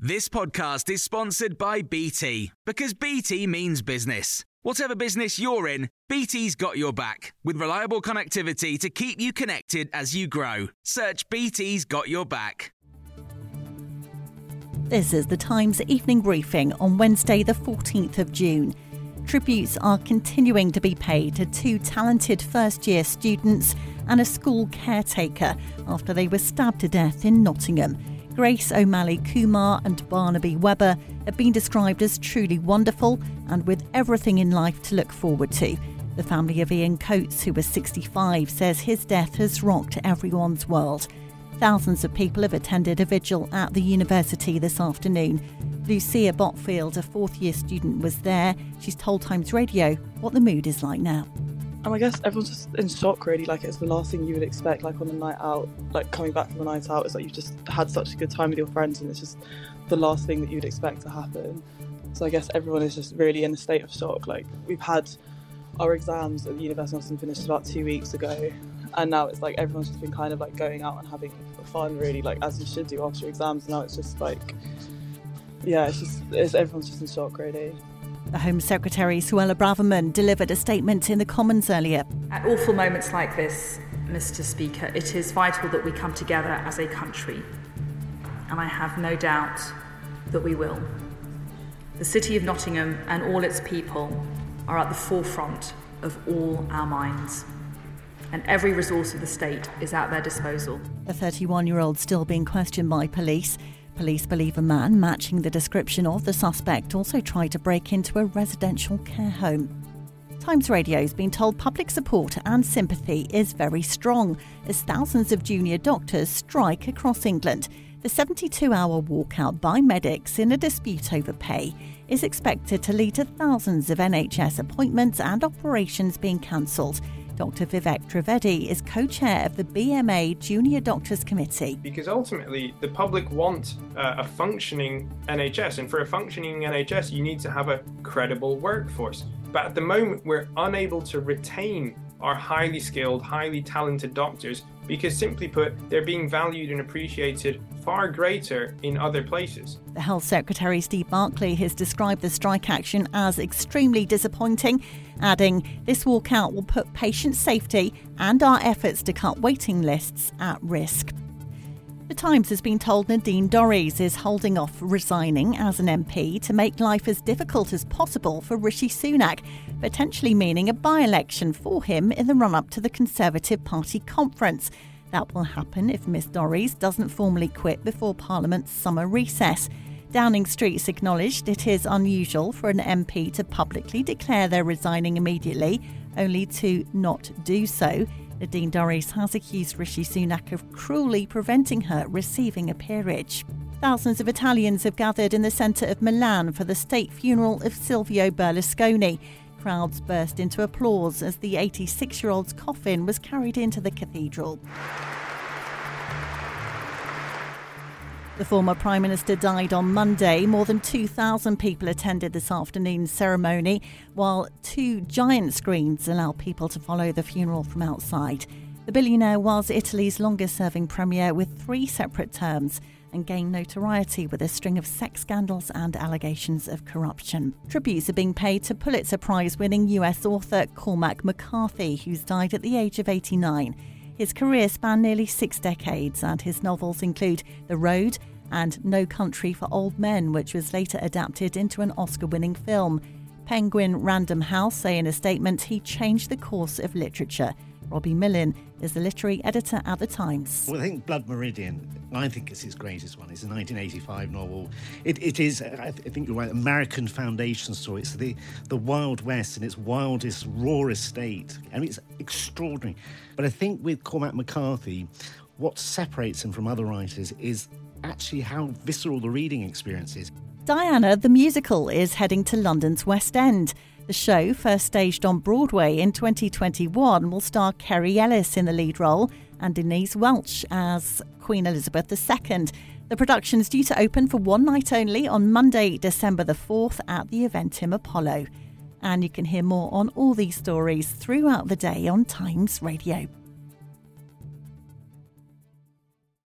This podcast is sponsored by BT because BT means business. Whatever business you're in, BT's got your back with reliable connectivity to keep you connected as you grow. Search BT's got your back. This is the Times evening briefing on Wednesday, the 14th of June. Tributes are continuing to be paid to two talented first year students and a school caretaker after they were stabbed to death in Nottingham. Grace O'Malley Kumar and Barnaby Webber have been described as truly wonderful and with everything in life to look forward to. The family of Ian Coates, who was 65, says his death has rocked everyone's world. Thousands of people have attended a vigil at the university this afternoon. Lucia Botfield, a fourth year student, was there. She's told Times Radio what the mood is like now. And I guess everyone's just in shock, really. Like it's the last thing you would expect, like on a night out, like coming back from a night out. It's like you've just had such a good time with your friends, and it's just the last thing that you'd expect to happen. So I guess everyone is just really in a state of shock. Like we've had our exams at the University of Nottingham finished about two weeks ago, and now it's like everyone's just been kind of like going out and having fun, really, like as you should do after exams. Now it's just like, yeah, it's just it's, everyone's just in shock, really. The Home Secretary Suella Braverman delivered a statement in the Commons earlier. At awful moments like this, Mr. Speaker, it is vital that we come together as a country, and I have no doubt that we will. The City of Nottingham and all its people are at the forefront of all our minds, and every resource of the state is at their disposal. The 31 year old still being questioned by police. Police believe a man matching the description of the suspect also tried to break into a residential care home. Times Radio has been told public support and sympathy is very strong as thousands of junior doctors strike across England. The 72 hour walkout by medics in a dispute over pay is expected to lead to thousands of NHS appointments and operations being cancelled. Dr. Vivek Trivedi is co chair of the BMA Junior Doctors Committee. Because ultimately, the public want uh, a functioning NHS, and for a functioning NHS, you need to have a credible workforce. But at the moment, we're unable to retain our highly skilled, highly talented doctors because, simply put, they're being valued and appreciated far greater in other places. The Health Secretary Steve Barclay has described the strike action as extremely disappointing, adding, This walkout will put patient safety and our efforts to cut waiting lists at risk. The Times has been told Nadine Dorries is holding off resigning as an MP to make life as difficult as possible for Rishi Sunak, potentially meaning a by election for him in the run up to the Conservative Party conference. That will happen if Miss Dorries doesn't formally quit before Parliament's summer recess. Downing Street's acknowledged it is unusual for an MP to publicly declare they're resigning immediately, only to not do so. Nadine Dorries has accused Rishi Sunak of cruelly preventing her receiving a peerage. Thousands of Italians have gathered in the centre of Milan for the state funeral of Silvio Berlusconi. Crowds burst into applause as the 86 year old's coffin was carried into the cathedral. The former Prime Minister died on Monday. More than 2,000 people attended this afternoon's ceremony, while two giant screens allow people to follow the funeral from outside. The billionaire was Italy's longest serving premier with three separate terms and gained notoriety with a string of sex scandals and allegations of corruption. Tributes are being paid to Pulitzer Prize winning US author Cormac McCarthy, who's died at the age of 89. His career spanned nearly six decades, and his novels include The Road and No Country for Old Men, which was later adapted into an Oscar winning film. Penguin Random House say in a statement he changed the course of literature. Robbie Millen is the literary editor at The Times. Well, I think Blood Meridian, I think it's his greatest one. It's a 1985 novel. It, it is, uh, I think you're right, American foundation story. It's the, the Wild West in its wildest, rawest state. I mean, it's extraordinary. But I think with Cormac McCarthy, what separates him from other writers is actually how visceral the reading experience is. Diana the musical is heading to London's West End. The show, first staged on Broadway in 2021, will star Kerry Ellis in the lead role and Denise Welch as Queen Elizabeth II. The production is due to open for one night only on Monday, December the 4th at the Eventim Apollo. And you can hear more on all these stories throughout the day on Times Radio.